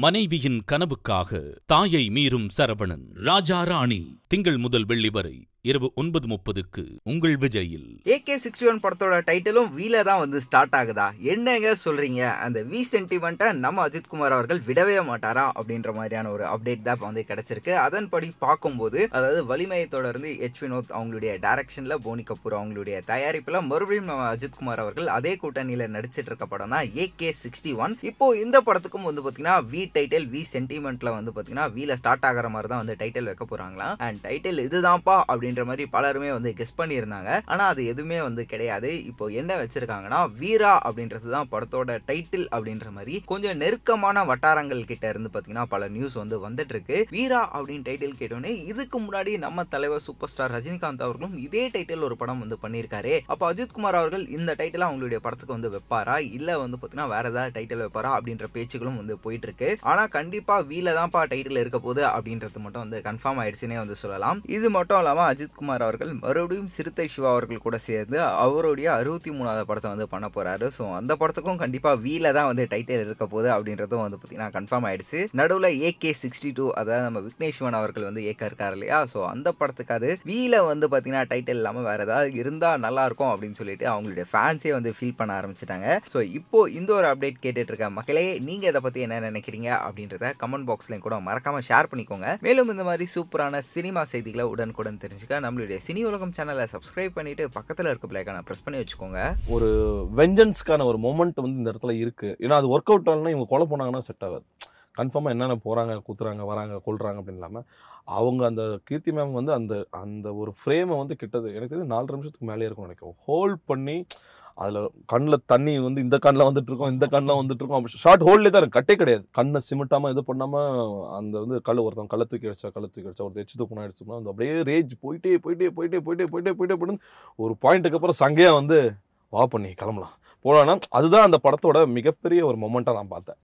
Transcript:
மனைவியின் கனவுக்காக தாயை மீறும் சரவணன். ராஜா ராணி திங்கள் முதல் வெள்ளி வரை இரவு ஒன்பது முப்பதுக்கு உங்கள் விஜயில். ஏகே சிக்ஸ்டி ஒன் படத்தோட டைட்டிலும் வீல தான் வந்து ஸ்டார்ட் ஆகுதா? என்னங்க சொல்றீங்க? அந்த வி சென்டிமெண்ட்டை நம்ம அஜித்குமார் அவர்கள் விடவே மாட்டாரா? அப்படின்ற மாதிரியான ஒரு அப்டேட் தான் இப்போ வந்து கிடைச்சிருக்கு. அதன்படி பார்க்கும்போது அதாவது வலிமையை தொடர்ந்து எச் வினோத் அவங்களுடைய டைரக்ஷன்ல போனி கபூர் அவங்களுடைய தயாரிப்புல மறுபடியும் நம்ம அஜித்குமார் அவர்கள் அதே கூட்டணியில நடிச்சிட்டு இருக்க படம் தான் ஏகே சிக்ஸ்டி ஒன் இப்போ இந்த படத்துக்கும் வந்து பாத்தீங்கன்னா வி டைட்டில் வி சென்டிமெண்ட்ல வந்து பாத்தீங்கன்னா வீல ஸ்டார்ட் ஆகிற மாதிரி தான் வந்து டைட்டில் வைக்க போகிறாங்களா அண்ட் டைட்டில் இதுதான்ப்பா அப்படின்ற மாதிரி பலருமே வந்து கெஸ் பண்ணியிருந்தாங்க. ஆனால் அது எதுவுமே வந்து கிடையாது. இப்போ என்ன வச்சிருக்காங்கன்னா வீரா அப்படின்றது தான் படத்தோட டைட்டில் அப்படின்ற மாதிரி கொஞ்சம் நெருக்கமான வட்டாரங்கள் கிட்ட இருந்து பார்த்தீங்கன்னா பல நியூஸ் வந்து வந்துட்டு இருக்கு வீரா அப்படின்னு டைட்டில் கேட்டோன்னே இதுக்கு முன்னாடி நம்ம தலைவர் சூப்பர் ஸ்டார் ரஜினிகாந்த் அவர்களும் இதே டைட்டில் ஒரு படம் வந்து பண்ணியிருக்காரு. அப்போ அஜித் குமார் அவர்கள் இந்த டைட்டில் அவங்களுடைய படத்துக்கு வந்து வைப்பாரா? இல்லை வந்து பார்த்தீங்கன்னா வேற ஏதாவது டைட்டில் வைப்பாரா? அப்படின்ற பேச்சுகளும் வந்து போயிட்டு இருக்கு ஆனால் கண்டிப்பாக வீல தான்ப்பா டைட்டில் இருக்க போகுது அப்படின்றது மட்டும் வந்து கன்ஃபார்ம் ஆயிடுச்சுன்னே வந்து சொல்லலாம். இது மட்டும் இல்லாமல் அஜித்குமார் அவர்கள் மறுபடியும் சிறுத்தை சிவா அவர்கள் கூட சேர்ந்து அவருடைய அறுபத்தி மூணாவது படத்தை வந்து பண்ண போறாரு. ஸோ அந்த படத்துக்கும் கண்டிப்பாக வீல தான் வந்து டைட்டில் இருக்க போகுது அப்படின்றதும் வந்து பார்த்தீங்கன்னா கன்ஃபார்ம் ஆயிடுச்சு. நடுவில் ஏகே சிக்ஸ்டி டூ அதாவது நம்ம விக்னேஷ் சிவன் அவர்கள் வந்து ஏக்க இருக்கார் இல்லையா? ஸோ அந்த படத்துக்காவது வீல வந்து பார்த்தீங்கன்னா டைட்டில் இல்லாமல் வேற ஏதாவது இருந்தால் நல்லா இருக்கும் அப்படின்னு சொல்லிட்டு அவங்களுடைய ஃபேன்ஸே வந்து ஃபீல் பண்ண ஆரம்பிச்சிட்டாங்க. ஸோ இப்போ இந்த ஒரு அப்டேட் கேட்டுட்டு இருக்க மக்களே நீங்கள் இதை பற்றி என்ன நினைக்கிறீங்க அப்படின்றத கமெண்ட் பாக்ஸ்லையும் கூட மறக்காமல் ஷேர் பண்ணிக்கோங்க. மேலும் இந்த மாதிரி சூப்பரான சினிமா செய்திகளை உடனுக்குடன் தெரிஞ்சுக்க நம்மளுடைய சினி உலகம் சேனலை சப்ஸ்கிரைப் பண்ணிட்டு பக்கத்தில் இருக்க பிள்ளைக்கான ப்ரெஸ் பண்ணி வச்சுக்கோங்க. ஒரு வெஞ்சன்ஸ்க்கான ஒரு மொமெண்ட் வந்து இந்த இடத்துல இருக்கு. ஏன்னா அது ஒர்க் அவுட் ஆகலன்னா இவங்க கொலை போனாங்கன்னா செட் ஆகாது. கன்ஃபார்மாக என்னென்ன போகிறாங்க குத்துறாங்க வராங்க கொள்றாங்க அப்படின்னு இல்லாமல் அவங்க அந்த கீர்த்தி மேம் வந்து அந்த அந்த ஒரு ஃப்ரேமை வந்து கிட்டது. எனக்கு தெரிஞ்சு நாலு நிமிஷத்துக்கு மேலே இருக்கும்னு நினைக்கும் ஹோல்ட் பண்ணி அதில் கண்ணில் தண்ணி வந்து இந்த கண்ணில் வந்துட்டு இருக்கோம் இந்த கண்ணில் வந்துட்டு இருக்கோம் ஷார்ட் ஹோல்ட்லேயே தான் இருக்கு. கட்டே கிடையாது. கண்ணை சிமிட்டாமல் இது பண்ணாமல் அந்த வந்து கல் ஒருத்தன் கள்ள தூக்கி அடிச்சா கள்ள தூக்கி அடிச்சா ஒருத்தர் எச்சு தூக்கணும் அடிச்சுக்கணும் அந்த அப்படியே ரேஜ் போயிட்டே போயிட்டே போயிட்டே போயிட்டே போயிட்டே போயிட்டே போயிட்டு ஒரு பாயிண்ட்டுக்கு அப்புறம் சங்கையாக வந்து வா பண்ணி கிளம்பலாம். போனான்னா அதுதான் அந்த படத்தோட மிகப்பெரிய ஒரு மொமெண்ட்டாக நான் பார்த்தேன்.